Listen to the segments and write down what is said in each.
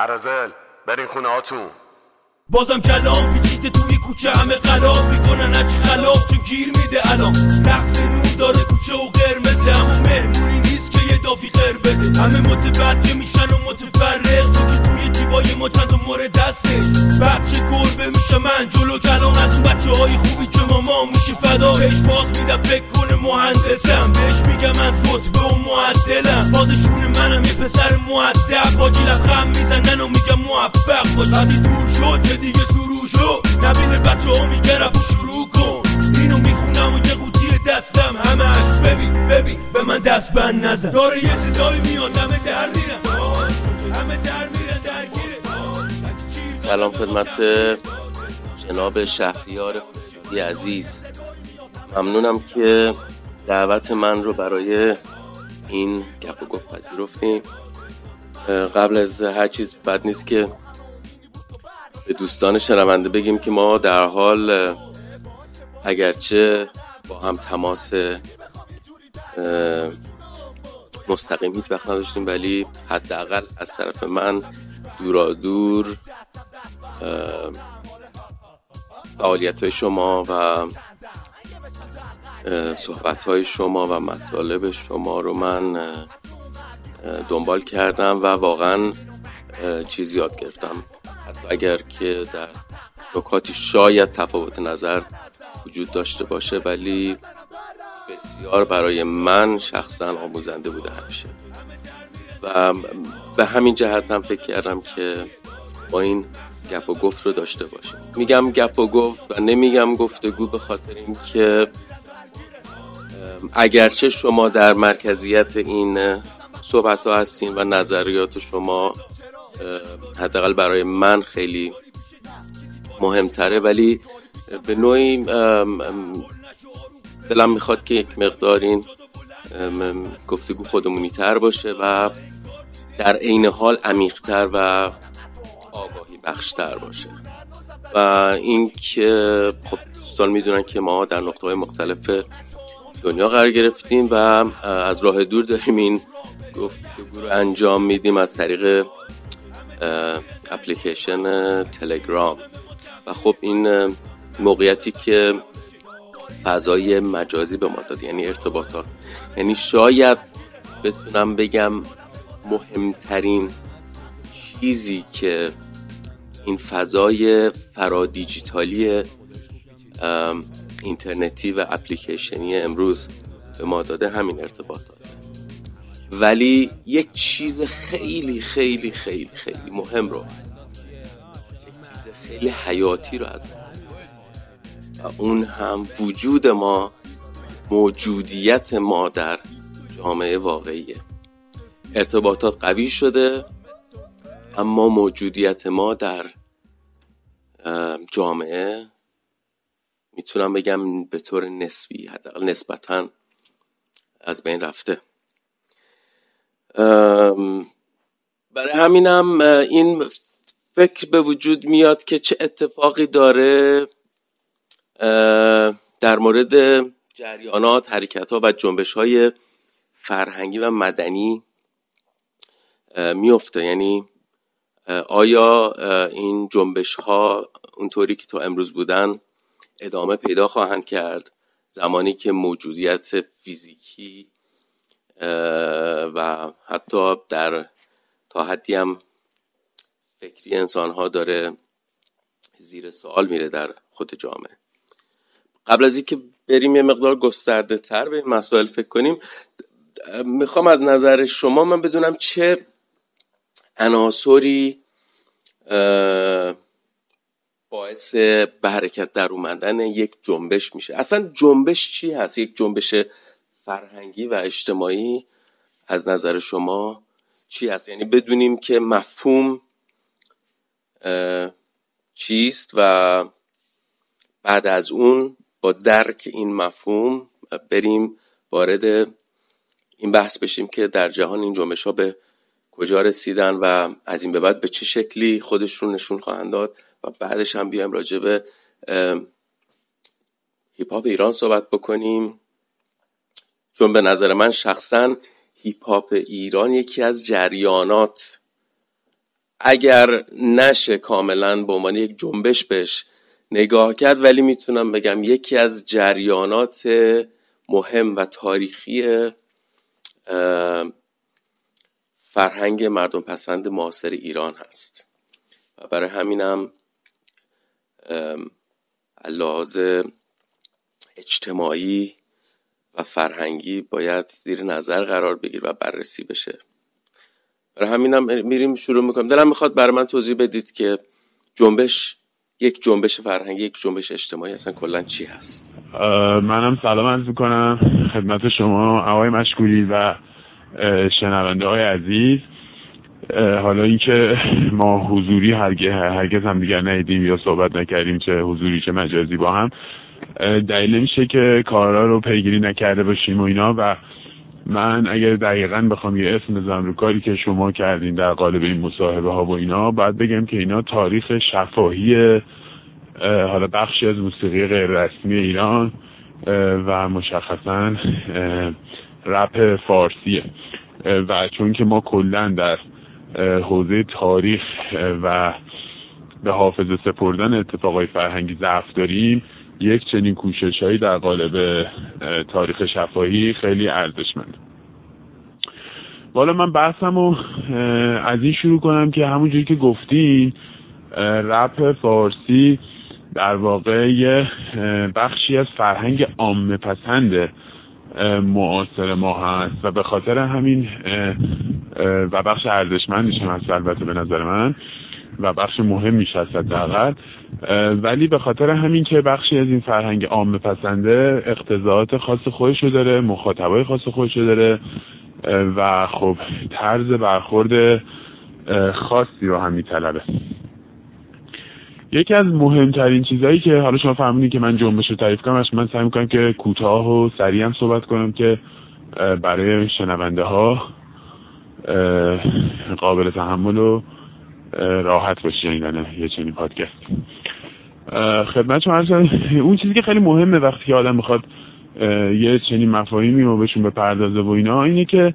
عرزل برین خونه هاتون. بازم کلام پیچیده توی کوچه همه قلاب می‌کنن هرچی خلاف چون گیر میده الان. نقص نور داره کوچه و قرمزه اما مهمونی نیست که یه دافی قر بده. همه متوجه میشن و متفرق چون جیبای ما چند مورد دسته. بچه گربه میشه من جلو کلام از اون بچه های خوبی که ماما میشه فدا بهش باز میدم فکر کنه مهندسم. بهش میگم از رتبه و معدلم. بازشون منم یه پسر معدب. باجی لبخم می‌زنن و میگم موفق باش. وقتی دور شد که دیگه سرو شد. نبینه بچه ها میگه رفت شروع کن. اینو می‌خونم و یه قوطی دستم. همش ببین ببین به من دست بند نزن. داره یه صدایی میاد همه در میرن سلام خدمت جناب شهریار عزیز. ممنونم که دعوت من رو برای این گپ و گفت پذیرفتیم قبل از هر چیز بد نیست که به دوستان شنونده بگیم که ما در حال اگرچه با هم تماس مستقیم هیچ وقت نداشتیم ولی حداقل از طرف من دورا دور فعالیت های شما و صحبت های شما و مطالب شما رو من دنبال کردم و واقعا چیزی یاد گرفتم. حتی اگر که در نکاتی شاید تفاوت نظر وجود داشته باشه ولی بسیار برای من شخصا آموزنده بوده همیشه. و به همین جهت هم فکر کردم که با این گپ و گفت رو داشته باشیم میگم گپ و گفت و نمیگم گفتگو به خاطر اینکه اگرچه شما در مرکزیت این صحبت ها هستین و نظریات شما حداقل برای من خیلی مهمتره ولی به نوعی دلم می‌خواد که یک مقدار این گفتگو خودمونی تر باشه و در عین حال عمیقتر و آگاهی بخشتر باشه. و اینکه خب دوستان می‌دونن که ما در نقطه های مختلف دنیا قرار گرفتیم و از راه دور داریم این گفتگو رو انجام میدیم از طریق اپلیکیشن تلگرام. و خب این موقعیتی که فضای مجازی به ما داد یعنی ارتباطات. یعنی شاید بتونم بگم مهمترین چیزی که این فضای فرا دیجیتالی اینترنتی و اپلیکیشنی امروز به ما داده همین ارتباطات ولی یک چیز خیلی خیلی خیلی خیلی مهم رو یک چیز خیلی حیاتی رو از ما و اون هم وجود ما موجودیت ما در جامعه واقعیه. ارتباطات قوی شده اما موجودیت ما در جامعه می‌تونم بگم به طور نسبی حداقل نسبتا از بین رفته. برای همینم این فکر به وجود میاد که چه اتفاقی داره در مورد جریانات حرکت ها و جنبش های فرهنگی و مدنی میفته یعنی آیا این جنبش ها اونطوری که تا امروز بودن ادامه پیدا خواهند کرد؟ زمانی که موجودیت فیزیکی و حتی در تا حدی هم فکری انسان ها داره زیر سوال میره در خود جامعه. قبل از اینکه بریم یه مقدار گسترده تر به این مسائل فکر کنیم می‌خوام از نظر شما من بدونم چه عناصری باعث به حرکت در اومدن یک جنبش میشه. اصلا جنبش چی هست؟ یک جنبش فرهنگی و اجتماعی از نظر شما چی هست؟ یعنی بدونیم که مفهوم چیست و بعد از اون با درک این مفهوم بریم وارد این بحث بشیم که در جهان این جنبش ها به کجا رسیدن و از این به بعد به چه شکلی خودشون نشون خواهند داد و بعدش هم بیایم راجع به هیپ هاپ ایران صحبت بکنیم. چون به نظر من شخصا هیپ هاپ ایران یکی از جریانات اگر نشه کاملا به عنوان یک جنبش بهش نگاه کرد ولی می‌تونم بگم یکی از جریانات مهم و تاریخی فرهنگ مردم پسند معاصر ایران هست. و برای همینم لحاظ اجتماعی و فرهنگی باید زیر نظر قرار بگیر و بررسی بشه. برای همینم میریم شروع می‌کنیم. دلم می‌خواد برای من توضیح بدید که جنبش یک جنبش فرهنگی یک جنبش اجتماعی اصلا کلا چی هست؟ منم سلام عرض می‌کنم. خدمت شما آقای مشکولی و شنونده های عزیز. حالا اینکه ما حضوری هرگز هم دیگر ندیدیم یا صحبت نکردیم چه حضوری چه مجازی با هم. دلیل نمیشه که کارا رو پیگیری نکرده باشیم و اینا و من اگر دقیقا بخوام یه اسم بزنم رو کاری که شما کردین در قالب این مصاحبه ها و اینا باید بگم که اینا تاریخ شفاهی حالا بخشی از موسیقی غیر رسمی ایران و مشخصا رپ فارسیه. و چون که ما کلا در حوزه تاریخ و به حافظه سپردن اتفاقای فرهنگی ضعف داریم یک چنین کوشش هایی در قالب تاریخ شفاهی خیلی ارزشمند. والا من بحثم رو از این شروع کنم که همونجوری که گفتین رپ فارسی در واقع بخشی از فرهنگ عامه پسند معاصر ما هست و به خاطر همین و بخش ارزشمندیش هم هست البته به نظر من و بخش مهمیش هست حداقل. ولی به خاطر همین که بخشی از این فرهنگ عامه پسنده اقتضاعات خاص خودشو داره مخاطبای خاص خودشو داره و خب طرز برخورد خاصی رو هم میطلبه. یکی از مهمترین چیزهایی که حالا شما فهمیدین که من جنبش رو تعریف کنم من سعی می‌کنم که کوتاه و سریع هم صحبت کنم که برای شنونده ها قابل تحمل و راحت باشه شنیدن یه چنین پادکست. خدمت شما اون چیزی که خیلی مهمه وقتی که آدم می‌خواد یه چنین مفاهیمی رو بهشون بپردازه و اینا اینه که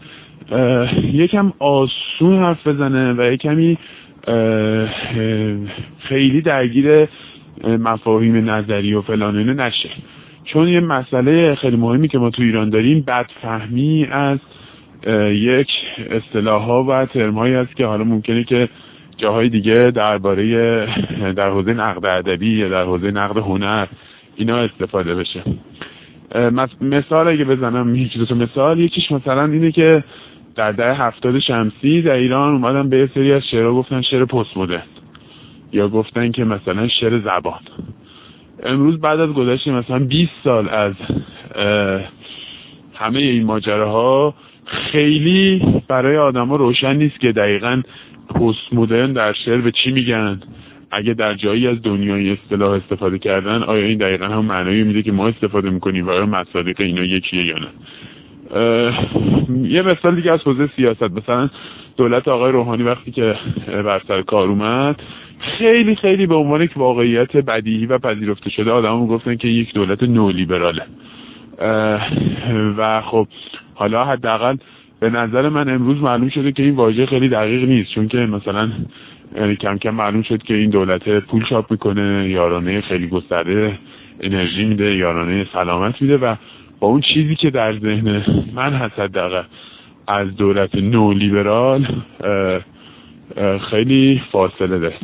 یکم آسون حرف بزنه و یه کمی خیلی درگیر مفاهیم نظری و فلان نشه. چون یه مسئله خیلی مهمی که ما تو ایران داریم بدفهمی از یک اصطلاح ها و ترم هایی هست که حالا ممکنه که جاهای دیگه درباره در حوزه نقد ادبی یا در حوزه نقد هنر اینا استفاده بشه. مثال اگه بزنم یکی دو مثال. یکیش مثلا اینه که در دهه هفتاد شمسی در ایران اومدن به سری از شعرها گفتن شعر پست مدرن یا گفتن که مثلا شعر زبان. امروز بعد از گذشت مثلا 20 سال از همه این ماجراها خیلی برای آدما روشن نیست که دقیقا پست مدرن در شعر به چی میگن. اگه در جایی از دنیای اصطلاح استفاده کردن آیا این دقیقا هم معنایی میده که ما استفاده می‌کنیم و آیا مصادیق اینا یکیه یا نه؟ یه مثال دیگه از حوزه سیاست. مثلا دولت آقای روحانی وقتی که بر سر کار اومد خیلی خیلی به عنوان یک واقعیت بدیهی و پذیرفته شده آدم گفتن که یک دولت نولیبراله. و خب حالا حداقل به نظر من امروز معلوم شده که این واژه خیلی دقیق نیست. چون که مثلا یعنی کم کم معلوم شد که این دولت پول چاپ می‌کنه یارانه خیلی گسترده انرژی میده یارانه سلامت میده و اون چیزی که در ذهن من هست حداقل از دولت نولیبرال خیلی فاصله داره.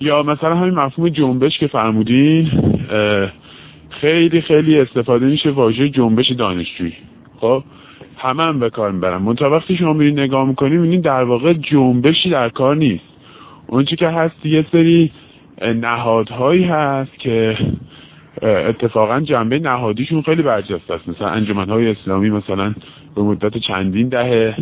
یا مثلا همین مفهوم جنبش که فرمودین خیلی خیلی استفاده میشه واژه جنبش دانشجویی. خب همه هم به کار می‌برن. منتها وقتی شما میرین نگاه می‌کنیم می‌بینین در واقع جنبشی در کار نیست. اون که هست یه سری نهادهایی هست که اتفاقا جنبه نهادیشون خیلی برجسته است. مثلا انجمنهای اسلامی مثلا به مدت چندین دهه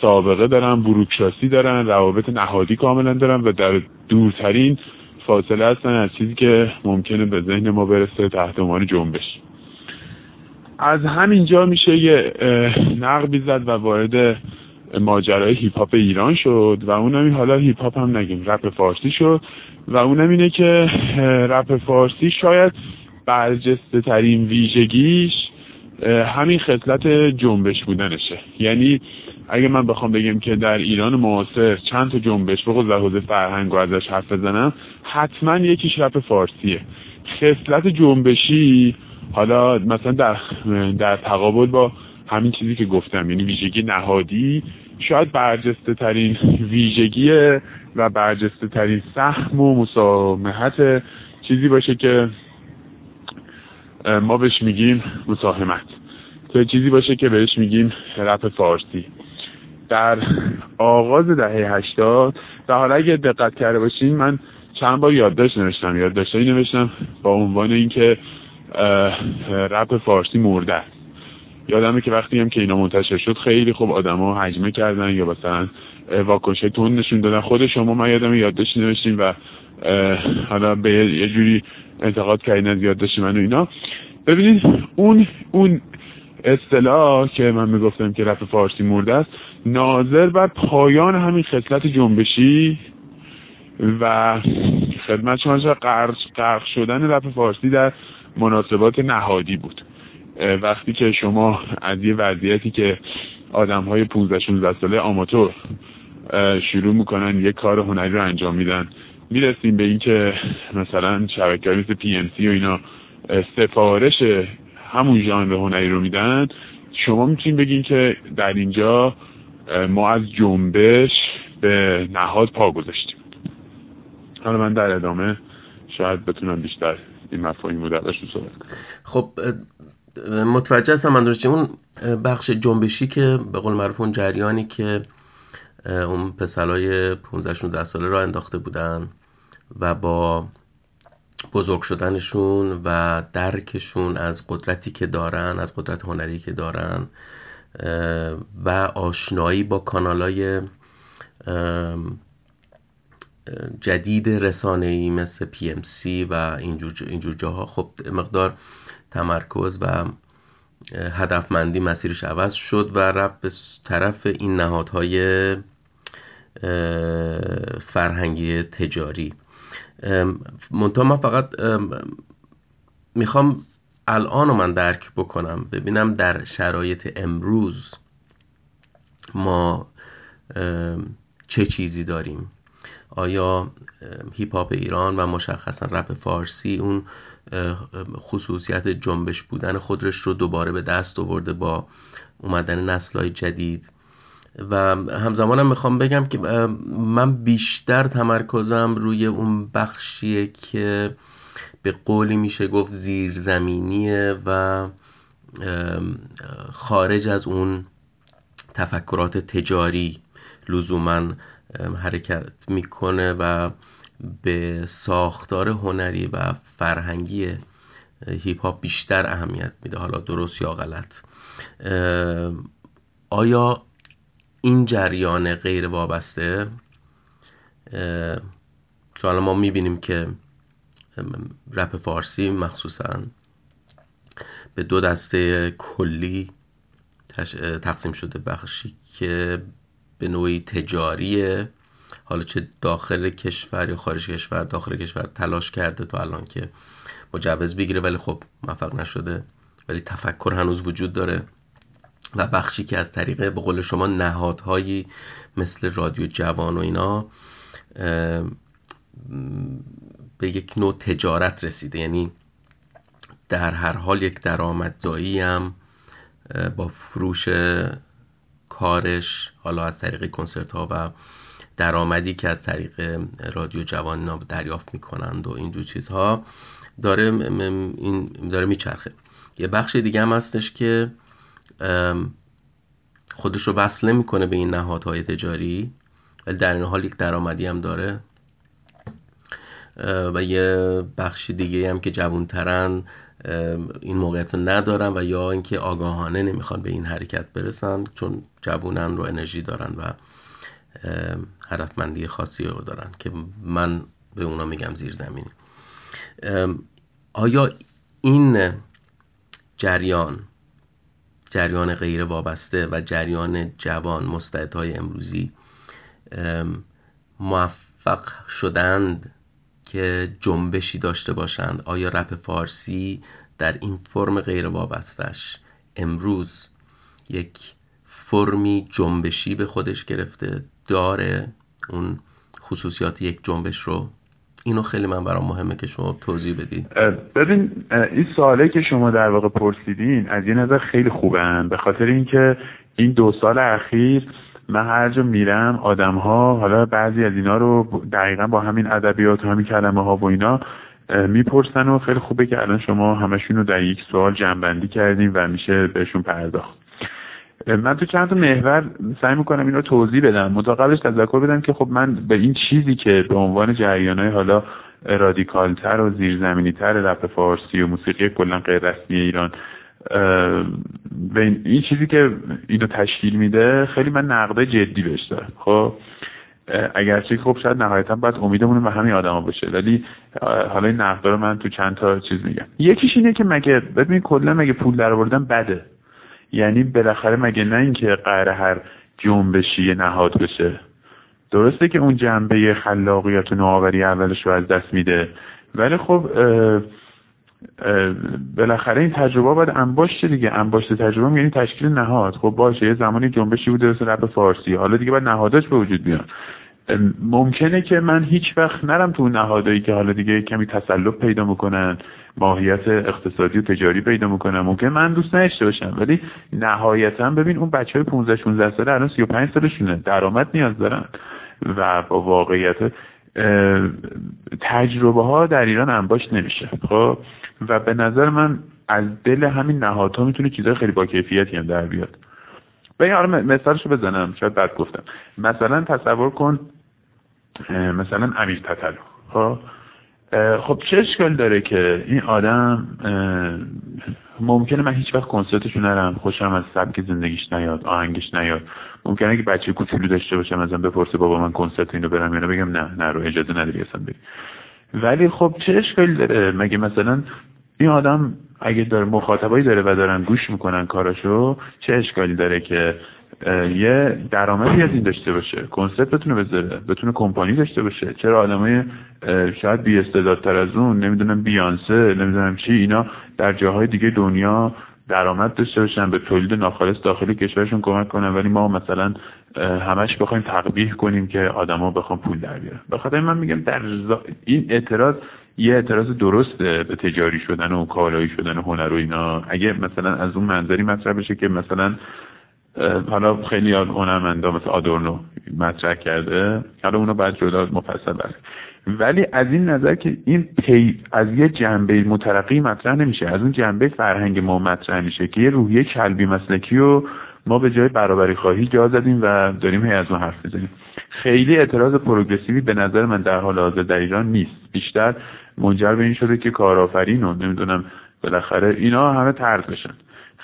سابقه دارن بروکراسی دارن روابط نهادی کاملا دارن و در دورترین فاصله هستن از چیزی که ممکنه به ذهن ما برسه تحت عنوان جنبش. از همینجا میشه یه نقبی زد و وارد ماجرای هیپ هاپ ایران شد و اونم حالا هیپ هاپ هم نگیم رپ فارسی شد و اونم اینه که رپ فارسی شاید برجسته ترین ویژگیش همین خصلت جنبش بودنشه. یعنی اگه من بخوام بگم که در ایران معاصر چند تا جنبش به در حوزه فرهنگ و ازش حرف بزنم حتما یکیش رپ فارسیه. خصلت جنبشی حالا مثلا در در تقابل با همین چیزی که گفتم یعنی ویژگی نهادی شاید برجسته ترین ویژگی و برجسته ترین سهم و مساهمت چیزی باشه که ما بهش میگیم مساهمت. که چیزی باشه که بهش میگیم رپ فارسی. در آغاز دهه هشتاد در حالا اگه دقت کرده باشین من چند بار یادداشت نوشتم. یادداشتایی نوشتم با عنوان اینکه رپ فارسی مرده است. یادمه که وقتی هم که اینا منتشر شد خیلی خوب آدما حجمه کردن یا مثلا واکنش تون نشون دادن. خود شما من یادم یادداشت نوشتیم و حالا به یه جوری انتقاد کردین از یادداشت من و اینا. ببینید اون اون اصطلاح که من می‌گفتم که رپ فارسی مرده است ناظر بر پایان همین خصلت جنبشی و خدمت شما غرق شدن رپ فارسی در مناسبات نهادی بود. وقتی که شما از یه وضعیتی که آدم های 15 16 ساله آماتور شروع می‌کنن یه کار هنری رو انجام میدن می‌رسیم به اینکه مثلا شبکه مثل پی ام سی و اینا سفارش همون ژانر هنری رو میدن. شما می‌تونید بگین که در اینجا ما از جنبش به نهاد پا گذاشتیم. حالا من در ادامه شاید بتونم بیشتر این مفاهیم رو درش صحبت خب متوجه هستم من اون بخش جنبشی که به قول معروف اون جریانی که اون پسرای 15 16 ساله را انداخته بودن و با بزرگ شدنشون و درکشون از قدرتی که دارن از قدرت هنری که دارن و آشنایی با کانالای جدید رسانه ای مثل پی ام سی و اینجور, اینجور جاها. خب مقدار تمرکز و هدفمندی مسیرش عوض شد و رفت به طرف این نهادهای فرهنگی تجاری. منتها من فقط می‌خوام الان رو من درک بکنم. ببینم در شرایط امروز ما چه چیزی داریم. آیا هیپ هاپ ایران و مشخصا رپ فارسی اون خصوصیت جنبش بودن خودش رو دوباره به دست آورده با اومدن نسلهای جدید. و همزمانم می‌خوام بگم که من بیشتر تمرکزم روی اون بخشیه که به قولی میشه گفت زیرزمینیه و خارج از اون تفکرات تجاری لزوما حرکت می‌کنه و به ساختار هنری و فرهنگی هیپ هاپ بیشتر اهمیت میده حالا درست یا غلط. آیا این جریان غیر وابسته؟ چون ما می‌بینیم که رپ فارسی مخصوصا به دو دسته کلی تقسیم شده بخشی که به نوعی تجاریه. حالا چه داخل کشور یا خارج کشور داخل کشور تلاش کرده تا الان که مجوز بگیره ولی خب موفق نشده. ولی تفکر هنوز وجود داره و بخشی که از طریق به قول شما نهادهایی مثل رادیو جوان و اینا به یک نوع تجارت رسیده. یعنی در هر حال یک درآمدزایی هم با فروش کارش حالا از طریق کنسرت ها و درآمدی که از طریق رادیو جوان دریافت می‌کنند و اینجور چیزها داره این داره میچرخه. یه بخش دیگه هم هستش که خودش رو وصل می‌کنه به این نهادهای تجاری. ولی در این حال یک درآمدی هم داره. و یه بخش دیگه هم که جوانترن این موقعیت رو ندارن و یا اینکه آگاهانه نمی‌خوان به این حرکت برسن چون جوونن رو انرژی دارن و هدفمندی خاصی رو دارن که من به اونا میگم زیر زمینی آیا این جریان جریان غیر وابسته و جریان جوان مستعدهای امروزی موفق شدند که جنبشی داشته باشند؟ آیا رپ فارسی در این فرم غیر وابستش امروز یک فرمی جنبشی به خودش گرفته داره؟ اون خصوصیات یک جنبش رو؟ اینو خیلی من برام مهمه که شما توضیح بدید ببین این سواله که شما در واقع پرسیدین از یه نظر خیلی خوبن به خاطر اینکه این دو سال اخیر من هر جا میرم آدم ها حالا بعضی از اینا رو دقیقا با همین ادبیات و همین کلمه ها و اینا می‌پرسن و خیلی خوبه که الان شما همشون رو در یک سوال جنبندی کردیم و میشه بهشون پرداخت. من تو چند تا محور سعی می‌کنم این رو توضیح بدم. متقابلش تذکر بدم که خب من به این چیزی که به عنوان جریان حالا رادیکالتر و زیرزمینی تر رپ فارسی و موسیقی کلا غیر رسمی ایران به این چیزی که اینو تشکیل میده خیلی من نقده جدی بهش دارم. خب اگرچه خب شاید نهایتا باید امیدمون به همین آدما باشه ولی حالا این نقده رو من تو چند تا چیز میگم. یکیش اینه که مگه ببین کلا مگه پول در آوردن بده. یعنی بالاخره مگه نه اینکه قرار هر جنبشی نهاد بشه؟ درسته که اون جنبه خلاقیت و نوآوری اولش رو از دست میده. ولی خب بالاخره این تجربه باید انباشته دیگه. انباشته تجربه یعنی تشکیل نهاد. خب باشه یه زمانی جنبشی بوده مثل رپ فارسی. حالا دیگه باید نهاداش به وجود بیان ممکنه که من هیچ وقت نرم تو نهادایی که حالا دیگه کمی تسلط پیدا می‌کنن ماهیت اقتصادی و تجاری پیدا می‌کنن ممکن من دوست نداشته باشم ولی نهایتا ببین اون بچه های 15 16 ساله الان 35 سالشونه. درآمد نیاز دارن. و با واقعیت تجربه ها در ایران انباش نمیشه. خب؟ و به نظر من از دل همین نهادها می‌تونه چیزهای خیلی با کیفیتی هم در بیاد. این حالا مثالشو بزنم. شاید بد گفتم. مثلا تصور کن مثلا امیر تتلو خب؟ خب چه اشکال داره که این آدم ممکنه من هیچ وقت کنسرتشو نرم خوشم از سبک زندگیش نیاد آهنگش نیاد. ممکنه که بچه کوچولو داشته باشم ازم بپرسه بابا من کنسرت اینو برم یا بگم نه نه رو اجازه نداری اصلا بری. ولی خب چه اشکالی داره؟ مگه مثلا این آدم اگه داره مخاطبایی داره و دارن گوش می‌کنن کاراشو چه اشکالی داره که یه درآمدی از این داشته باشه. کنسرت بتونه بذاره بتونه کمپانی داشته باشه. چرا آدمای شاید بی استعدادتر از اون نمی‌دونم بیانسه نمی‌دونم چی اینا در جاهای دیگه دنیا درآمد داشته باشن به تولید ناخالص داخلی کشورشون کمک کنن. ولی ما مثلا همش بخوایم تقبیح کنیم که آدما بخوام پول در بیارن. بخاطر من میگم در این اعتراض یه اعتراض درسته به تجاری شدن و کالایی شدن و هنر و اینا. اگه مثلا از اون منظری مطرح بشه که مثلا حالا خیلی هنرمندا مثل آدورنو مطرح کرده. حالا اونو بعد جدا مفصل بحث ولی از این نظر که این پی از یه جنبه مترقی مطرح نمیشه. از اون جنبه فرهنگ ما مطرح میشه که یه روحیه کلبی مسلکی و ما به جای برابری خواهی جا زدیم و داریم هی از اون حرف می‌زنیم. خیلی اعتراض پروگرسیوی به نظر من در حال حاضر در ایران نیست. بیشتر منجر به این شده که کارآفرین و نمی‌دونم بالاخره اینا همه طرد بشن.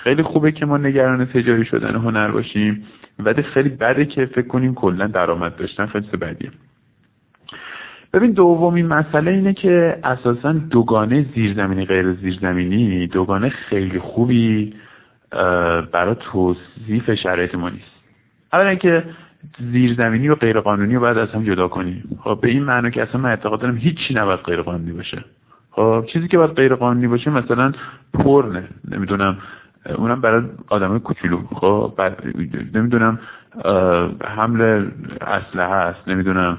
خیلی خوبه که ما نگران تجاری شدن هنر باشیم. ولی خیلی بده که فکر کنیم کلا درآمد داشتن خیلی بدیه. ببین دومین مسئله اینه که اساسا دوگانه زیرزمینی غیر زیرزمینی دوگانه خیلی خوبی برای توصیف شرایط ما نیست. اولا که زیرزمینی و غیرقانونی رو باید از هم جدا کنیم. خب به این معنی که اصلا من اعتقاد دارم هیچی نباید غیرقانونی باشه. خب چیزی که باید غیرقانونی باشه مثلا پرنه نمی‌دونم اونم برای آدم کوچولو. خب نمی‌دونم حمل اسلحه هست نمی‌دونم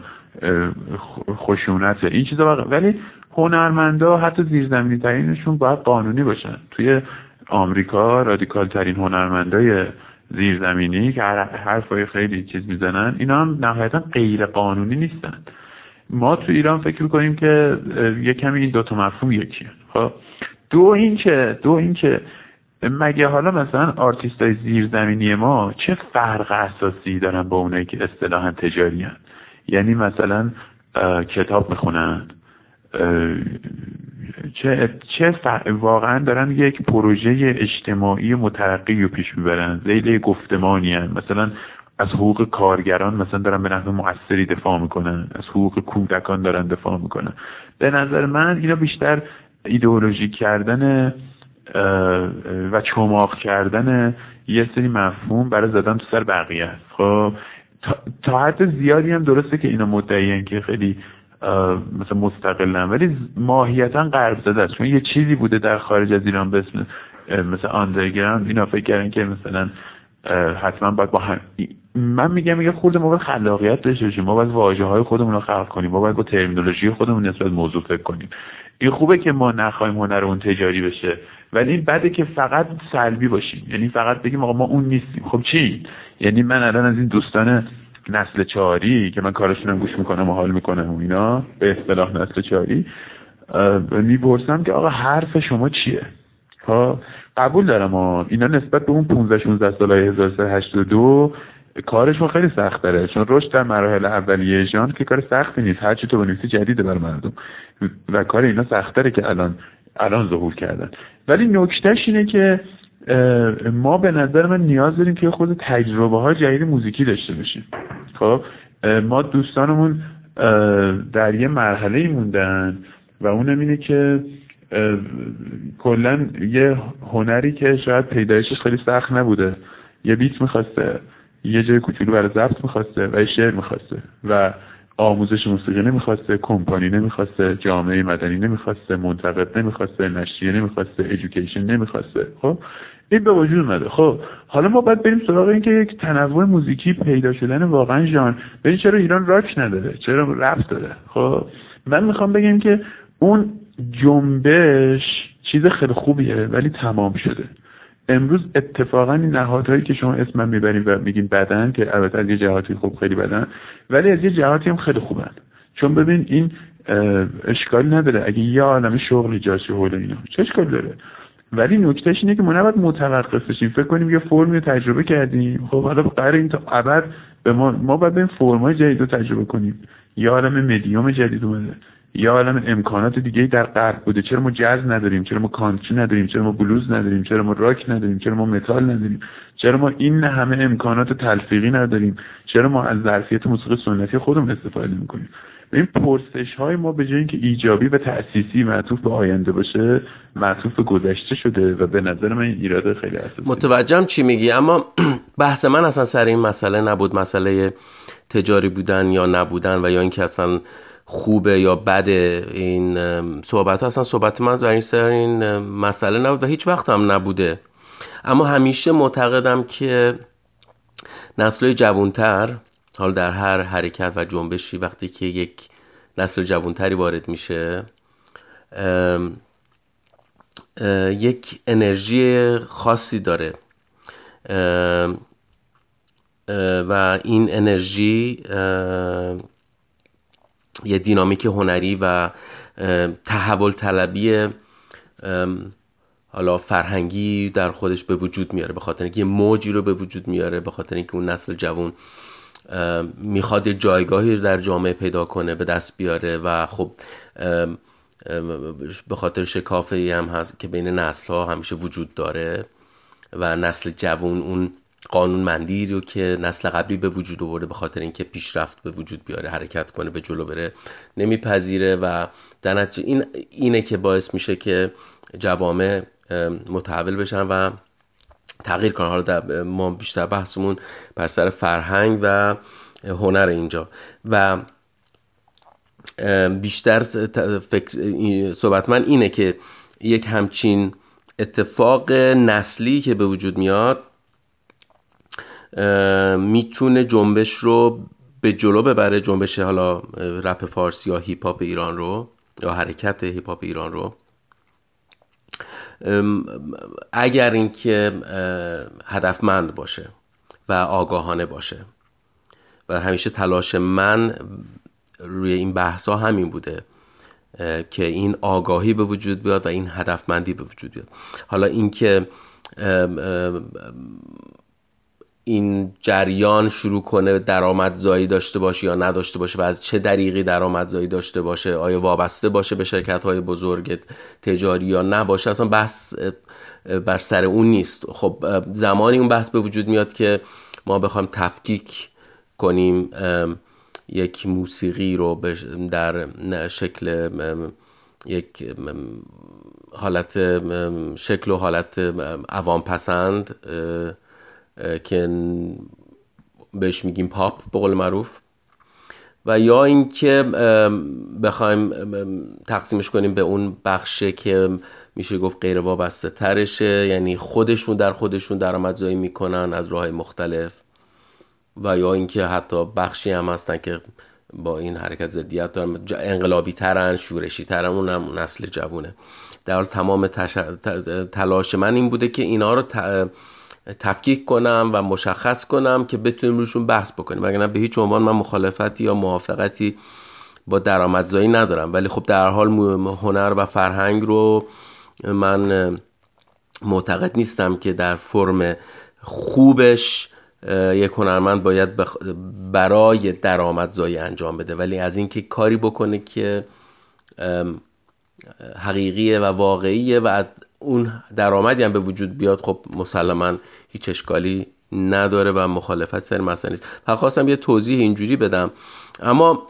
خشونت این چیزا ولی هنرمندا حتی زیرزمینی ترینشون باید قانونی باشن. توی آمریکا رادیکال ترین هنرمندای زیرزمینی که حرفای خیلی چیز می‌زنن اینا هم نهایتا غیر قانونی نیستن. ما تو ایران فکر می‌کنیم که یه کمی این دوتا مفهوم یکیه. خب دو اینکه دو اینکه مگه حالا مثلا آرتیست های زیرزمینی ما چه فرق اساسی دارن با اونایی که اصطلاحا تجاری هن؟ یعنی مثلا کتاب می‌خونن چه چه واقعا دارن یک پروژه اجتماعی مترقی رو پیش می‌برن زیل گفتمانی هن. مثلا از حقوق کارگران مثلا دارن به نحو موثری دفاع می‌کنن از حقوق کودکان دارن دفاع می‌کنن به نظر من اینا بیشتر ایدئولوژی کردن و چماق کردن یه سری مفهوم برای زدن تو سر بقیه است. خب تا حد زیادی هم درسته که اینا مدعیان که خیلی مثلا مستقلن ولی ماهیتا غرب زده است. چون یه چیزی بوده در خارج از ایران به اسم مثل آندرگراند اینا فکر کردن که مثلا حتما باید با هم من میگم میگه خود ما باید خلاقیت داشته باشیم. ما باید واژه های خودمون رو خلق کنیم. ما باید با ترمینولوژی خودمون نسبت موضوع فکر کنیم. این خوبه که ما نخواهیم هنرمون تجاری بشه ولی این بده که فقط سلبی باشیم. یعنی فقط بگیم آقا ما اون نیستیم. خب چی؟ یعنی من الان از این دوستان نسل چهاری که من کارشونم گوش می‌کنم و حال می‌کنم و اینا به اصطلاح نسل چهاری می‌پرسم که آقا حرف شما چیه؟ ها خب، قبول دارم ها اینا نسبت به اون 15 16 سال 1382 کارشون خیلی سخت داره چون رشد در مراحل اولیه جان که کار سختی نیست. هرچی تو بنویسی جدیده بر مردم. و کار اینا سختره که الان الان ظهور کردن. ولی نکتهش اینه که ما به نظر من نیاز داریم که خود تجربه های جدید موزیکی داشته باشیم. خب؟ ما دوستانمون در یه مرحله ای موندن و اونم اینه که کلا یه هنری که شاید پیدایشش خیلی سخت نبوده. یه بیت می‌خواسته. یه جای کوچولو برای ضبط می‌خواسته و شعر می‌خواسته و آموزش موسیقی نمی‌خواسته کمپانی نمی‌خواسته جامعه مدنی نمی‌خواسته منتقد نمی‌خواسته نشریه نمی‌خواسته ایژوکیشن نمی‌خواسته. خب؟ این به وجود اومده. خب حالا ما باید بریم سراغ اینکه یک تنوع موزیکی پیدا شدن واقعا جان ببین چرا ایران راک نداره چرا رپ داره. خب من می‌خوام بگم که اون جنبش چیز خیلی خوبیه ولی تمام شده. امروز اتفاقا این نهادهایی که شما اسمم می‌بریم و میگین بدن که البته از یه جهاتی خوب خیلی بدن ولی از یه جهاتی هم خیلی خوبن. چون ببین این اشکال نداره. اگه یه عالم شغل ایجاد حول اینا چه اشکال داره؟ ولی نکتهش اینه که ما نباید متوقف بشیم فکر کنیم یه فرمی تجربه کردیم. خب حالا قرار این تا ابد به ما ما باید این فرمای جدید رو تجربه کنیم. یه عالم مدیوم جدید اومده. یا عالم امکانات دیگه در غرب بوده. چرا ما جاز نداریم؟ چرا ما کانتری نداریم؟ چرا ما بلوز نداریم؟ چرا ما راک نداریم؟ چرا ما متال نداریم؟ چرا ما این همه امکانات تلفیقی نداریم؟ چرا ما از ظرفیت موسیقی سنتی خودمون استفاده می‌کنیم این پرسش های ما به جای اینکه ایجابی و تأسیسی معطوف به آینده باشه معطوف به گذشته شده و به نظر من این ایراد خیلی اساسی متوجهم چی میگی اما بحث من اصلا سر این مسئله نبود مسئله تجاری بودن یا نبودن و یا اینکه اصلا خوبه یا بده این صحبت اصلا صحبت من در این سر این مسئله نبود و هیچ وقت هم نبوده. اما همیشه معتقدم که نسل جوانتر حال در هر حرکت و جنبشی وقتی که یک نسل جوانتری وارد میشه یک انرژی خاصی داره. و این انرژی یه دینامیک هنری و تحول طلبی حالا فرهنگی در خودش به وجود میاره به خاطر اینکه یه موجی رو به وجود میاره به خاطر اینکه اون نسل جوان می‌خواد جایگاهی رو در جامعه پیدا کنه به دست بیاره و خب به خاطر شکافه هم هست که بین نسل ها همیشه وجود داره و نسل جوان اون قانون مندی رو که نسل قبلی به وجود آورده به خاطر اینکه پیشرفت به وجود بیاره حرکت کنه به جلو بره نمیپذیره و در این اینه که باعث میشه که جوامع متحول بشن و تغییر کنن. حالا ما بیشتر بحثمون بر سر فرهنگ و هنر اینجا. و بیشتر فکر صحبت من اینه که یک همچین اتفاق نسلی که به وجود میاد می‌تونه جنبش رو به جلو ببره جنبش حالا رپ فارسی یا هیپ هاپ ایران رو یا حرکت هیپ هاپ ایران رو. اگر اینکه هدفمند باشه و آگاهانه باشه و همیشه تلاش من روی این بحث ها همین بوده که این آگاهی به وجود بیاد و این هدفمندی به وجود بیاد. حالا اینکه این جریان شروع کنه درآمدزایی داشته باشه یا نداشته باشه و از چه دریقی درآمدزایی داشته باشه آیا وابسته باشه به شرکت های بزرگ تجاری یا نباشه اصلا بحث بر سر اون نیست. خب زمانی اون بحث به وجود میاد که ما بخوایم تفکیک کنیم یک موسیقی رو در شکل یک حالت شکل و حالت عوام پسند که بهش میگیم پاپ به قول معروف. و یا اینکه بخوایم تقسیمش کنیم به اون بخشه که میشه گفت غیر وابسته ترشه یعنی خودشون در خودشون درآمدزایی می‌کنن از راه مختلف. و یا اینکه حتی بخشی هم هستن که با این حرکت ضدیت دارن انقلابی ترن شورشی ترن اونم نسل جوونه. در حال تمام تلاش من این بوده که اینا رو تفکیک کنم و مشخص کنم که بتونیم روشون بحث بکنیم. وگرنه به هیچ عنوان من مخالفتی یا موافقتی با درآمدزایی ندارم. ولی خب در حال هنر و فرهنگ رو من معتقد نیستم که در فرم خوبش یک هنرمند باید برای درآمدزایی انجام بده. ولی از اینکه کاری بکنه که حقیقیه و واقعیه و از اون درآمدی هم به وجود بیاد خب مسلما هیچ اشکالی نداره و مخالفت سر مسئله نیست. فقط خواستم یه توضیح اینجوری بدم. اما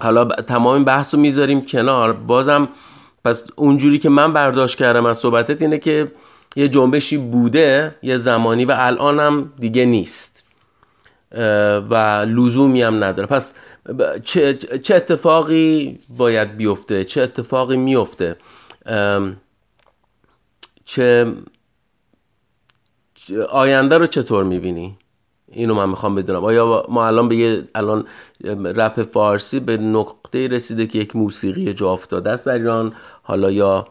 حالا تمام این بحث رو می‌ذاریم کنار. بازم پس اونجوری که من برداشت کردم از صحبتت اینه که یه جنبشی بوده یه زمانی و الان هم دیگه نیست. و لزومی هم نداره. پس چه, چه اتفاقی باید بیفته؟ چه اتفاقی میفته چه آینده رو چطور می‌بینی؟ اینو من می‌خوام بدونم. آیا ما الان به یه الان رپ فارسی به نقطه رسیده که یک موسیقی جا افتاده است در ایران؟ حالا یا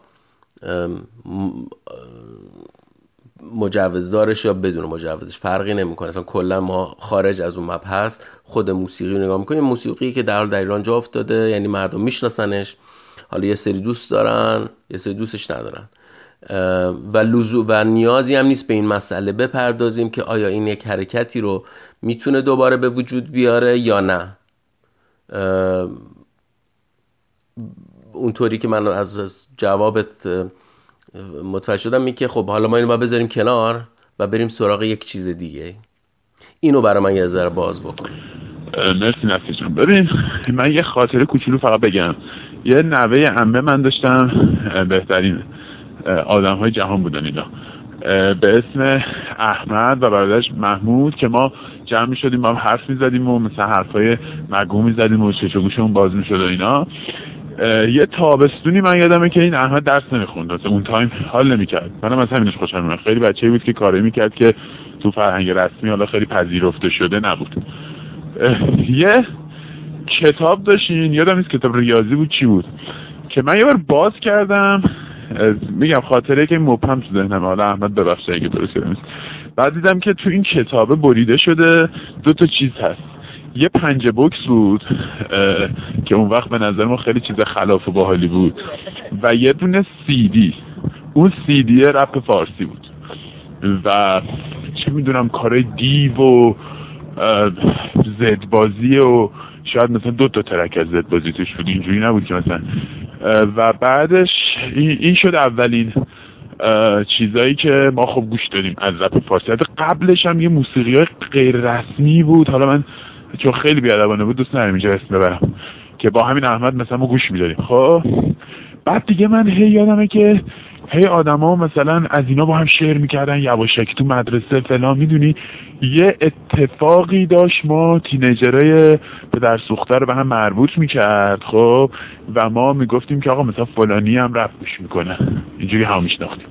مجوزدارش یا بدون مجوزش؟ فرقی نمی‌کنه. اصلا کلا ما خارج از اون مبحث خود موسیقی رو نگاه می‌کنیم. موسیقی که در در ایران جا افتاده یعنی مردم میشناسنش. حالا یه سری دوست دارن یه سری دوستش ندارن. و لزو و نیازی هم نیست به این مسئله بپردازیم که آیا این یک حرکتی رو می‌تونه دوباره به وجود بیاره یا نه. اونطوری که من از جوابت متوجه شدم این که خب حالا ما اینو بذاریم کنار و بریم سراغ یک چیز دیگه. اینو برای من یه ذره باز بکن. مرسی نفیس جون ببین من یه خاطره کوچولو فقط بگم. یه نوه عمه من داشتم. بهترین آدم های جهان بودن اینا. به اسم احمد و برادرش محمود که ما جمع می شدیم هم حرف می زدیم و مثلا حرف های مگو می زدیم و چش گوشمون باز می شد و اینا. یه تابستونی من یادمه که این احمد درس نمی‌خوند. اون تایم حال نمی‌کرد. منم از همینش خوشم میاد خیلی بچه بود که کاری می‌کرد که تو فرهنگ رسمی حالا خیلی پذیرفته شده نبود. یه کتاب داشتین. یادم نیست کتاب ریاضی بود چی بود؟ که من یه بار باز کردم. میگم خاطره که مبهم تو ذهنم حالا احمد ببخش اگه درست نیست. بعد دیدم که تو این کتابه بریده شده دو تا چیز هست. یه پنجه بوکس بود که اون وقت به نظر ما خیلی چیز خلاف و باحالی بود. و یه دونه سیدی اون سیدی رپ فارسی بود. و چه می‌دونم کارای دیو و زدبازی و شاید مثلا دو تا ترک از زدبازی توش بود. اینجوری نبود که مثلا. و بعدش این شد اولین چیزایی که ما خب گوش دادیم از رپ فارسی. قبلش هم یه موسیقی های غیر رسمی بود. حالا من چون خیلی بیادبانه بود دوست ندارم اینجا اسم ببرم. که با همین احمد مثلا ما گوش می‌دادیم. خب بعد دیگه من هی یادمه که هی آدما مثلا از اینا با هم شعر می‌کردن. یواشکی تو مدرسه فلان می‌دونی؟ یه اتفاقی داشت ما تینیجرای پدر سوخته رو به هم مربوط می‌کرد خب؟ و ما می‌گفتیم که آقا مثلا فلانی هم رفت گوش می‌کنه. اینجوری هم میشناختیم.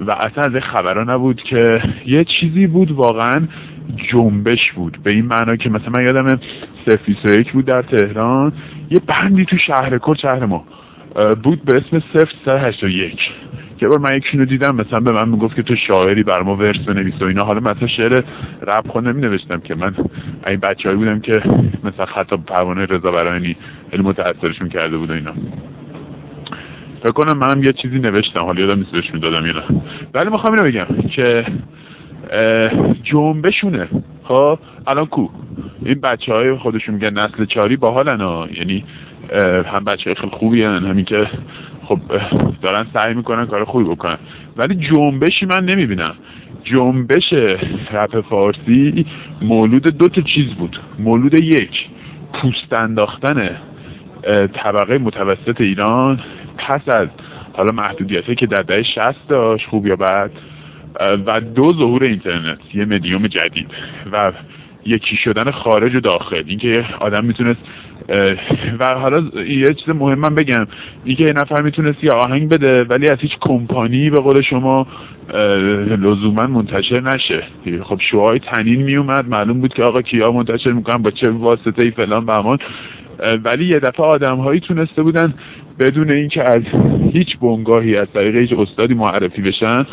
و اصلا از خبرها نبود که یه چیزی بود واقعا جنبش بود. به این معنا که مثلا من یادم سفیس یک بود در تهران یه بندی تو شهر کل شهر ما بود به اسم 0801 یه بار من یکی رو دیدم مثلا به من می‌گفت که تو شاعری بر ما ورس بنویس و اینا. حالا مثلا شعر رپ خود نمی نوشتم که من این بچه‌ای بودم که مثلا خطاب پروانه رضا برانی خیلی متاثرشون کرده بود و اینا. فکر کنم منم یه چیزی نوشتم. حالا یادم نیست بهش می‌دادم اینا ولی می‌خوام اینو بگم که جنبشونه. خب الان کو؟ این بچه های خودشون میگن نسل چاری باحالن ها. یعنی هم بچه خیلی خوبی هن. همین که خب دارن سعی می‌کنن کار خوبی بکنن. ولی جنبشی من نمی‌بینم. جنبش رپ فارسی مولود دو تا چیز بود. مولود یک پوست انداختن طبقه متوسط ایران. پس از حالا محدودیت که در دهه شست داشت خوب یا بد و دو ظهور اینترنت یه مدیوم جدید و یکی شدن خارج و داخل. اینکه آدم می‌تونست و حالا یه چیز مهمم بگم. اینکه یه نفر می‌تونست یه آهنگ بده ولی از هیچ کمپانی به قول شما لزوما منتشر نشه. خب شوهای تنین میومد معلوم بود که آقا کیا منتشر می‌کنن با چه واسطه ای فلان بهمان ولی یه دفعه آدم هایی تونسته بودن بدون اینکه از هیچ بنگاهی از طریق هیچ استادی معرفی بشن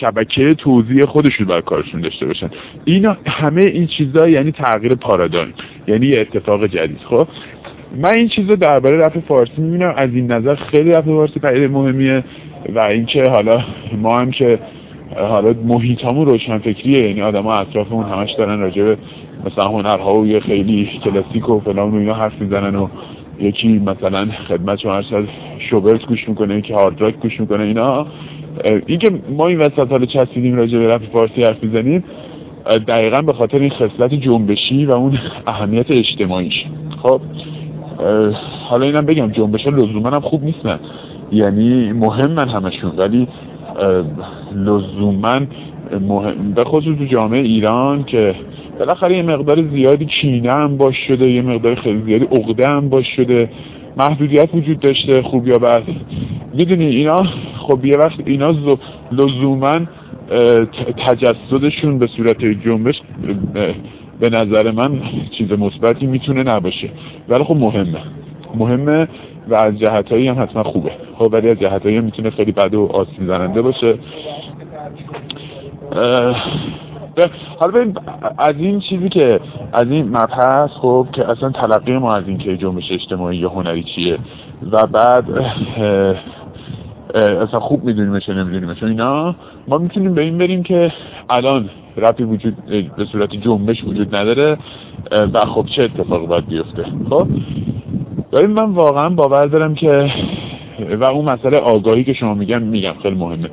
شبکه توضیح خودشون بر کارشون داشته باشن. اینا همه این چیزا یعنی تغییر پارادایم. یعنی یه اتفاق جدید. خب؟ من این چیز رو درباره رپ فارسی می‌بینم. از این نظر خیلی رپ فارسی پدیده مهمیه و اینکه حالا ما هم که حالا محیطامون روشنفکریه. یعنی آدما اطرافمون همش دارن راجع به مثلا هنرها و یه خیلی کلاسیک و فلان و اینا حرف می‌زنن و یکی مثلا خدمت شما از شوبرت گوش می‌کنه یکی هارد راک گوش می‌کنه اینا. اینکه ما این وسط حالا چسبیدیم راجع به رپ فارسی حرف می‌زنیم دقیقا به خاطر این خصلت جنبشی و اون اهمیت اجتماعیش. خب حالا اینم بگم جنبش ها لزوما هم خوب نیستن. یعنی مهمن همشون ولی لزوما مهم به خصوص تو جامعه ایران که بالاخره یه مقدار زیادی کینه هم باش شده یه مقدار خیلی زیادی عقده هم باش شده. محدودیت وجود داشته خوب یا بد. می‌دونی اینا؟ خب یه وقت اینا لزوما تجسدشون به صورت جنبش به نظر من چیز مثبتی می‌تونه نباشه. ولی خب مهمه. مهمه و از جهتهایی هم حتما خوبه. خب ولی از جهتهایی هم می‌تونه خیلی بد و آسیب زننده باشه. حالا از این چیزی که از این مبحث خب که اصلا تلقی ما از این که جنبش اجتماعی یا هنری چیه. و بعد اصلا خوب میدونیمش نمیدونیمش اینا ما می‌تونیم به این بریم که الان رپی وجود به صورت جنبش وجود نداره و خب چه اتفاقی باید بیفته. خب؟ ولی من واقعا باور دارم که و اون مسئله آگاهی که شما میگم میگم خیلی مهمه.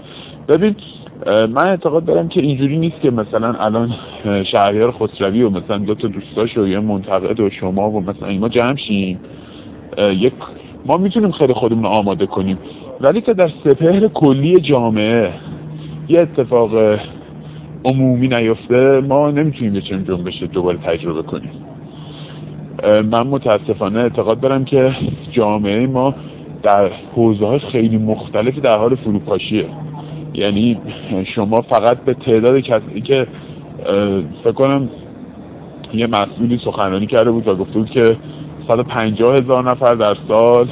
ببین من اعتقاد دارم که اینجوری نیست که مثلا الان شهریار خسروی و مثلا دو تا دوستاش و یه منتقد و شما و مثلا ما جمع شیم. یک ما می‌تونیم خیلی خودمون آماده کنیم. ولی که در سپهر کلی جامعه یه اتفاق عمومی نیفته ما نمی‌تونیم یه چنین جنبش دوباره تجربه کنیم من متاسفانه اعتقاد دارم که جامعه ما در حوزه های خیلی مختلفی در حال فروپاشیه. یعنی شما فقط به تعداد کسی که فکر کنم یه مسئولی سخنرانی کرده بود و گفته بود که 150 هزار نفر در سال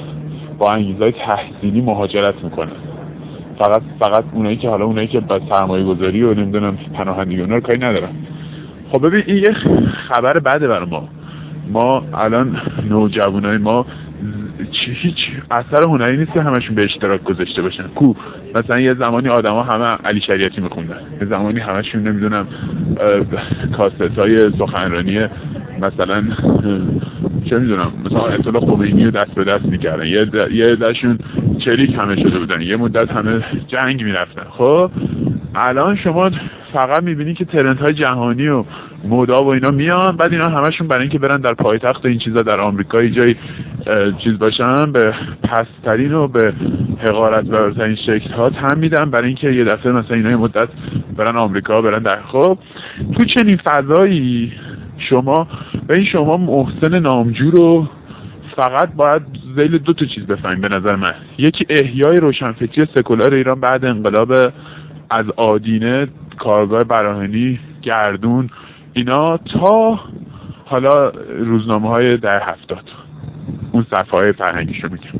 با انگیزهای تحصیلی مهاجرت می‌کنن فقط فقط اونایی که حالا اونایی که با سرمایه گذاری و نمی‌دونم پناهندگی اونا رو کاری ندارن. خب ببین این یه خبر بده برای ما. ما الان نوجوانای ما هیچ اثر هنری نیست که همشون به اشتراک گذاشته باشن. کو؟ مثلا یه زمانی آدما همه علی شریعتی میخوندن. یه زمانی همشون نمی‌دونم کاست های سخنرانی مثلا چه می‌دونم مثلا اطلاع خمینی رو دست به دست می‌کردن. یه یه دشون چریک همه شده بودن. یه مدت همه جنگ می‌رفتن. خب الان شما فقط می‌بینی که ترنت های جهانی و مودا و اینا میان بعد اینا همشون برای اینکه برن در پایتخت این چیزا در آمریکا جای چیز باشن به پسترین و به حقارت برترین شکل ها تم میدن برای اینکه یه دفعه مثلا اینا مدت برن آمریکا برن در خب تو چنین فضایی شما این شما محسن نامجو رو فقط باید زیل دو تا چیز بفهمیم به نظر من. یکی احیای روشنفکری سکولار ایران بعد انقلاب از آدینه کارگاه براهنی گردون اینا تا حالا روزنامه های در هفتاد. اون صفحه های فرهنگیشو میگم.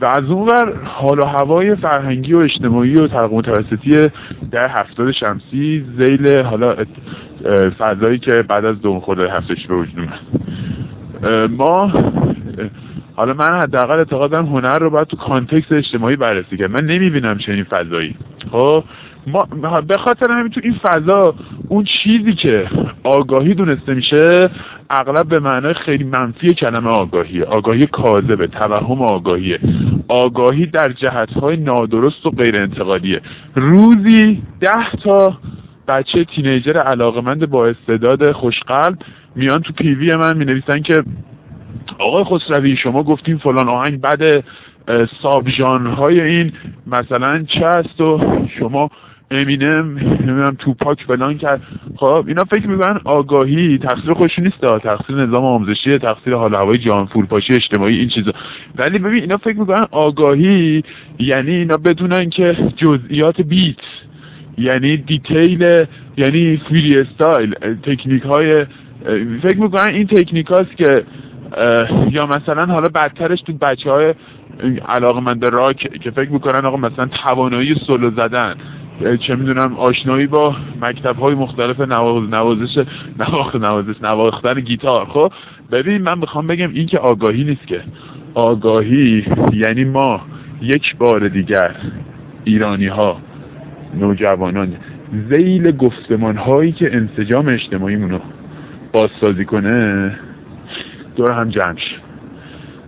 و از اون ور حال و هوای فرهنگی و اجتماعی و طبق متوسطی در هفتاد شمسی زیل حالا فضایی که بعد از دون خورده هفتش به وجود ما حالا من حداقل اعتقاد دارم هنر رو باید تو کانتکست اجتماعی بررسی کرد. من نمی‌بینم چنین فضایی. خب ما به خاطر همین تو این فضا اون چیزی که آگاهی دونسته میشه اغلب به معنای خیلی منفی کلمه آگاهیه آگاهی کاذبه توهم آگاهیه. آگاهی در جهتهای نادرست و غیر انتقادیه روزی ده تا بچه تینیجر علاقمند با استعداد خوشقلب میان تو پیوی من می نویسن که آقای خسروی شما گفتیم فلان آهنگ بعد ساب های این مثلا چه است و شما امینم نمی‌دونم توپاک فلان کرد خب اینا فکر می‌کنن آگاهی تقصیر خودشون نیست تقصیر نظام آموزشی تقصیر حال هوای جان فروپاشی اجتماعی این چیزا. ولی ببین اینا فکر می‌کنن آگاهی یعنی اینا بدونن که جزئیات بیت یعنی دیتیل یعنی فری استایل تکنیک های فکر می‌کنن این تکنیک هاست که یا مثلا حالا بدترش تو بچه های علاقه من راک که فکر می‌کنن آقا مثلا توانایی سولو زدن. چه می‌دونم آشنایی با مکتب های مختلف نوازش نواخت نوازش نواختن گیتار. خب ببین من می‌خوام بگم این که آگاهی نیست که. آگاهی یعنی ما یک بار دیگر ایرانی ها نوجوانان زیل گفتمان هایی که انسجام اجتماعی مونو بازسازی کنه دور هم جمع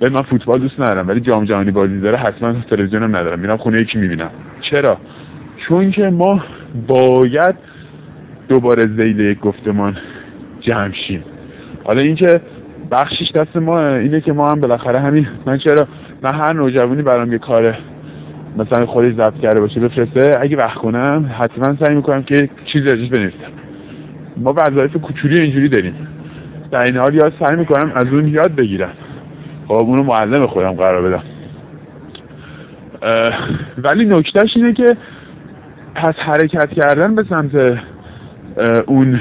من فوتبال دوست ندارم ولی جام جهانی بازی داره حتما تلویزیونم ندارم میرم خونه یکی می‌بینم. چرا؟ چون که ما باید دوباره زیل یک گفتمان جمع شیم. حالا اینکه بخشش دست ما اینه که ما هم بالاخره همین من چرا من هر نوجوانی برام یه کار مثلا خودش ضبط کرده باشه بفرسته اگه وقت کنم حتما سعی می‌کنم که چیزی ازش بنویسم. ما وظایف کوچولی اینجوری داریم. در این حال یاد سعی می‌کنم از اون یاد بگیرم. خب اونو معلم خودم قرار بدم. ولی نکتهش اینه که پس حرکت کردن به سمت اون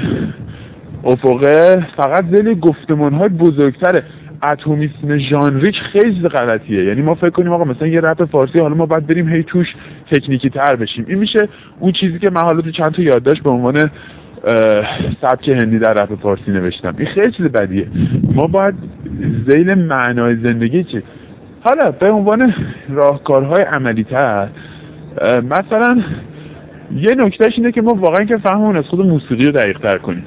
افقه فقط زیل گفتمان های بزرگتره. اتمیسم ژانریک خیلی غلطیه. یعنی ما فکر کنیم آقا مثلا یه رپ فارسی حالا ما باید بریم هی توش تکنیکی تر بشیم. این میشه اون چیزی که من حالا تو چند تا یادداشت به عنوان سبک هندی در رپ فارسی نوشتم. این خیلی چیز بدیه. ما باید زیل معنای زندگی چی؟ حالا به عنوان راهکارهای عملی تر مثلا یه نکتهش اینه که ما واقعا که فهمون از خود موسیقی رو دقیق تر کنیم.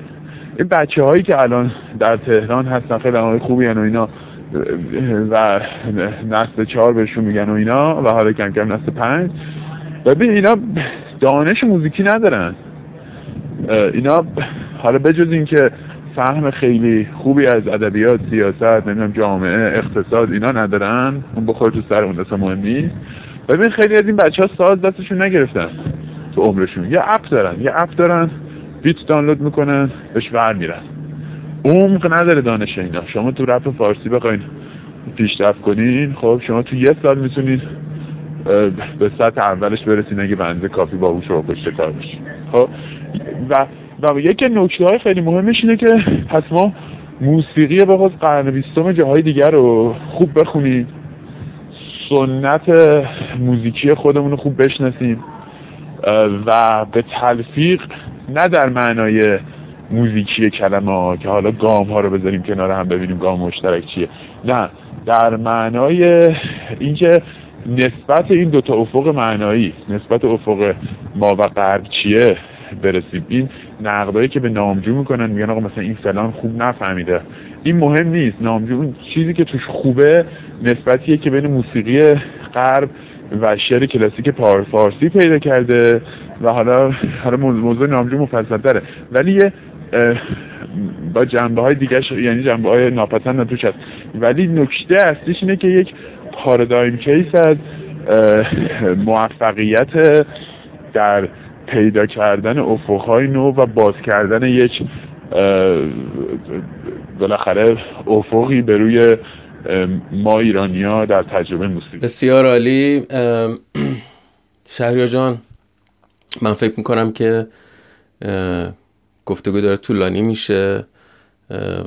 این بچه هایی که الان در تهران هستن خیلی های خوبی و اینا و نسل چهار بهشون میگن و اینا و حالا کم کم نسل پنج. ببین اینا دانش موزیکی ندارن. اینا حالا بجز اینکه فهم خیلی خوبی از ادبیات سیاست نمی‌دونم جامعه اقتصاد اینا ندارن اون بخور تو سر اون دسته مهم ببین خیلی از این بچه ها ساز دستشون نگرفتن. تو عمرشون. یه اپ دارن یه اپ دارن بیت دانلود می‌کنن بهش ور میرن عمق نداره دانش اینا. شما تو رپ فارسی بخواین پیشرفت کنین خب شما تو یه سال می‌تونید به سطح اولش برسین اگه بنده کافی باهوش رو پشت کار بشین خب؟ و و یکی نکته های خیلی مهمش اینه که پس ما موسیقی به خود قرن بیستم جاهای دیگر رو خوب بخونیم سنت موزیکی خودمون رو خوب بشناسیم. و به تلفیق نه در معنای موزیکی کلمه ها که حالا گام ها رو بذاریم کنار هم ببینیم گام مشترک چیه. نه در معنای اینکه نسبت این دوتا افق معنایی نسبت افق ما و غرب چیه برسیم. این نقدایی که به نامجو می‌کنن میگن آقا مثلا این فلان خوب نفهمیده. این مهم نیست. نامجو چیزی که توش خوبه نسبتیه که بین موسیقی غرب و شعر کلاسیک فارسی پیدا کرده و حالا حالا موضوع نامجو مفصل داره ولی یه با جنبه های دیگه یعنی جنبه های ناپسند توش هست. ولی نکته اصلیش اینه که یک پارادایم کیس از موفقیت در پیدا کردن افقهای نو و باز کردن یک بالاخره افقی به روی ما ایرانیا در تجربه موسیقی بسیار عالی. شهریار جان من فکر می‌کنم که گفتگو داره طولانی میشه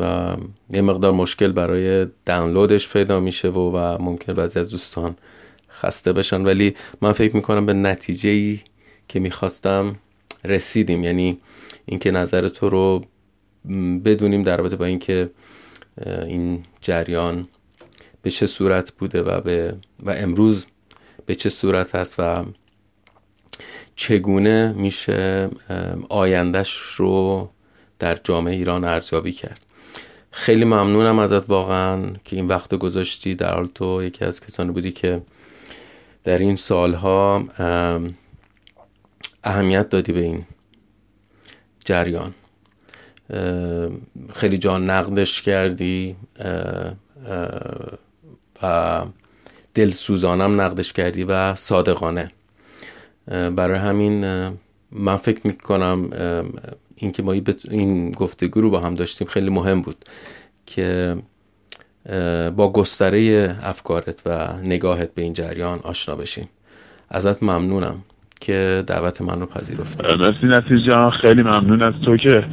و یه مقدار مشکل برای دانلودش پیدا میشه و, و ممکن بعضی از دوستان خسته بشن. ولی من فکر می‌کنم به نتیجه ای که می‌خواستم رسیدیم. یعنی اینکه نظر تو رو بدونیم در رابطه با اینکه این جریان به چه صورت بوده و به و امروز به چه صورت هست و چگونه میشه آیندهش رو در جامعه ایران ارزیابی کرد. خیلی ممنونم ازت واقعا که این وقت گذاشتی. در حال تو یکی از کسانی بودی که در این سالها اهمیت دادی به این جریان. خیلی جان نقدش کردی. و دلسوزانم نقدش کردی و صادقانه. برای همین من فکر می‌کنم اینکه ما این گفتگو رو با هم داشتیم خیلی مهم بود که با گستره افکارت و نگاهت به این جریان آشنا بشیم ازت ممنونم که دعوت من رو پذیرفتی. مرسی جان خیلی ممنون از تو که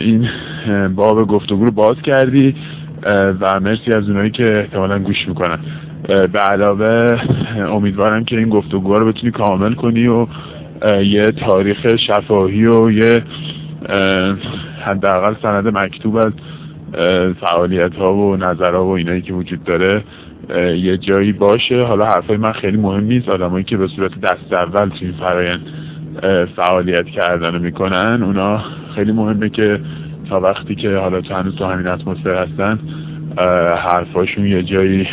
این باب گفتگو رو باز کردی. و مرسی از اونایی که احتمالا گوش می‌کنن. به علاوه امیدوارم که این گفتگو رو بتونی کامل کنی و یه تاریخ شفاهی و یه حداقل سند مکتوب از فعالیت ها و نظرها و اینایی که وجود داره یه جایی باشه. حالا حرفای من خیلی مهم نیست. آدمایی که به صورت دست اول توی این فرایند فعالیت کردن می‌کنن اونا خیلی مهمه که تا وقتی که حالا تو هنوز تو همین اتمسفر هستن حرفاشون یه جایی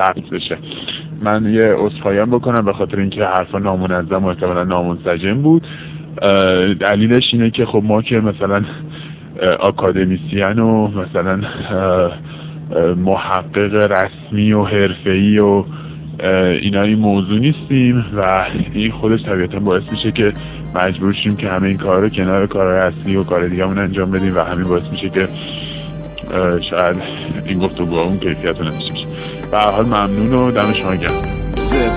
ثبت بشه. من یه اصفایم بکنم به خاطر اینکه حرفا نامنظم و احتمالا نامنسجم بود. دلیلش اینه که خب ما که مثلا اکادمیسیان و مثلا محقق رسمی و حرفه‌ای و اینا این موضوع نیستیم و این خودش طبیعتا باعث میشه که مجبور شیم که همه این کار رو کنار کارهای اصلی و کار دیگه انجام بدیم و همین باعث میشه که شاید این گفتگو اون کیفیت رو نمیشه به حال ممنون و دم شما گرم.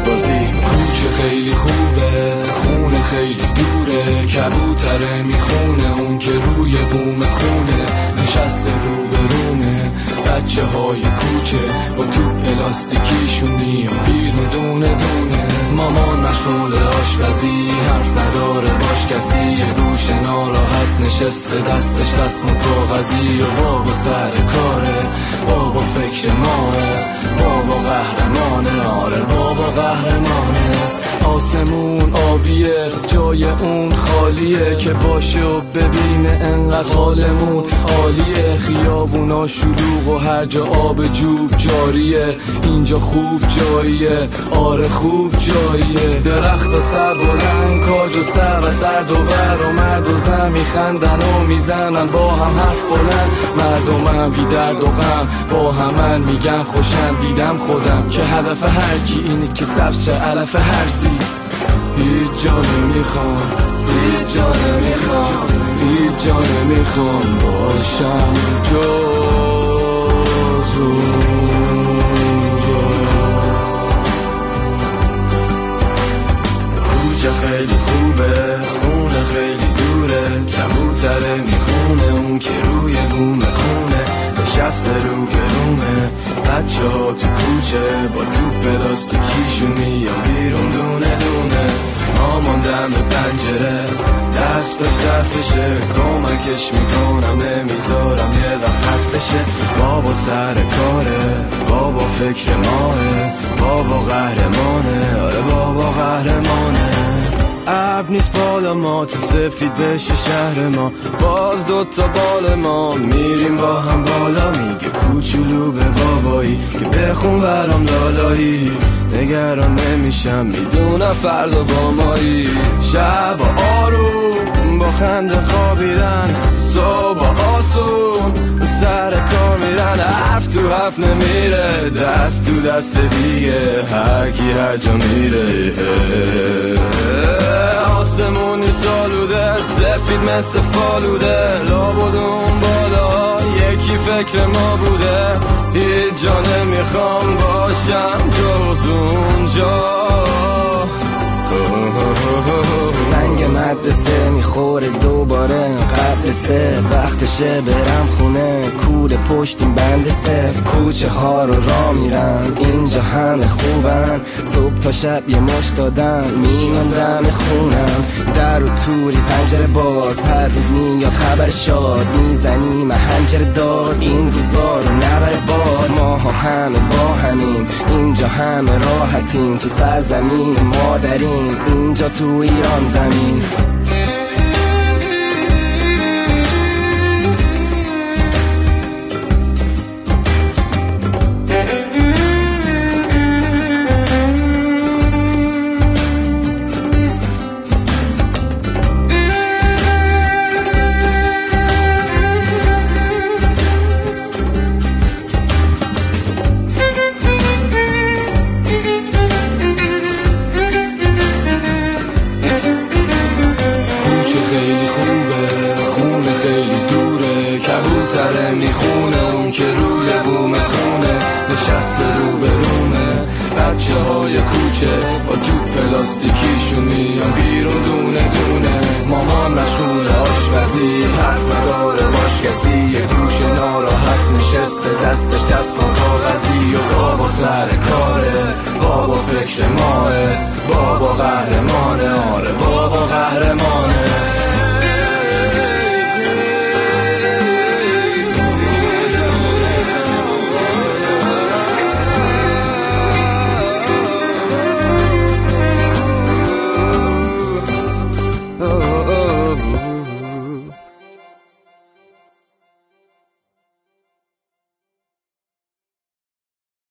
بازی کوچه خیلی خوبه خونه خیلی دوره کبوتره می‌خونه اون که روی بوم خونه نشسته رو به رومه بچه های کوچه با تو پلاستیکیشون میان بیرون دونه دونه. مامان مشغول آشپزی. حرف نداره. باش کسی. یه گوش ناراحت نشسته. دستش دست کاغذی و بابا سر کاره. بابا فکر ماه. بابا قهرمانه. آره بابا قهرمانه. آسمون آبیه جای اون خالیه که باشه و ببینه انقدر حالمون عالیه. خیابونا شلوغ و هر جا آب جوب جاریه. اینجا خوب جاییه آره خوب جاییه. درخت و سر بلند کاج و سر و سر دوور و مرد و زن میخندن و می‌زنن. با هم حرف بلند مردمم بی درد و غم. با همن میگن خوشم دیدم خودم. که هدف هر کی اینه که سبز شه علف هرزی هیچ جا نمی‌خوام هیچ جا نمی‌خوام هیچ جا نمی‌خوام باشم جز کوچه خیلی خوبه خونه خیلی دوره. کبوتره می‌خونه اون که روی بوم خونه. نشسته رو گرومه بچه ها تو کوچه با تو پلاستیکیشون میان بیرون دونه دونه. مامان دم پنجره. دستش ظرفشه کمکش می‌کنم نمی‌ذارم یه وقت خستشه بابا سر کاره بابا فکر ماه بابا قهرمانه. آره بابا قهرمانه. اب نیست بالا ما تو سفید بشه شهر ما. باز دوتا بال ما میریم با هم بالا. میگه کوچولو به بابایی که بخون برام لالایی. نگران نمیشم می‌دونم فردا با مایی. شب آروم. با خنده خوابیدن. صبح آسون سر کار میرن. حرف تو حرف نمیره. دست تو دست دیگه. هر کی هر جا میره. آسمونی سالوده. سفید مثل فالوده. لابدون بالا. یکی فکر ما بوده. هیچ جا نمی‌خوام باشم جز اونجا. زنگ مدرسه می‌خوره دوباره قبل سه وقتشه برم خونه کود پشتیم بند سف کوچه ها رو را میرم اینجا همه خوبن. صبح تا شب یه مش دادن میان دم خونم. در و توری پنجره باز هر روز میاد خبر شاد. می‌زنی محنجر داد این روزا رو نبر باد. ما ها همه با همین اینجا همه راحتیم. تو سرزمین مادرین اینجا تو ایران زمین. Música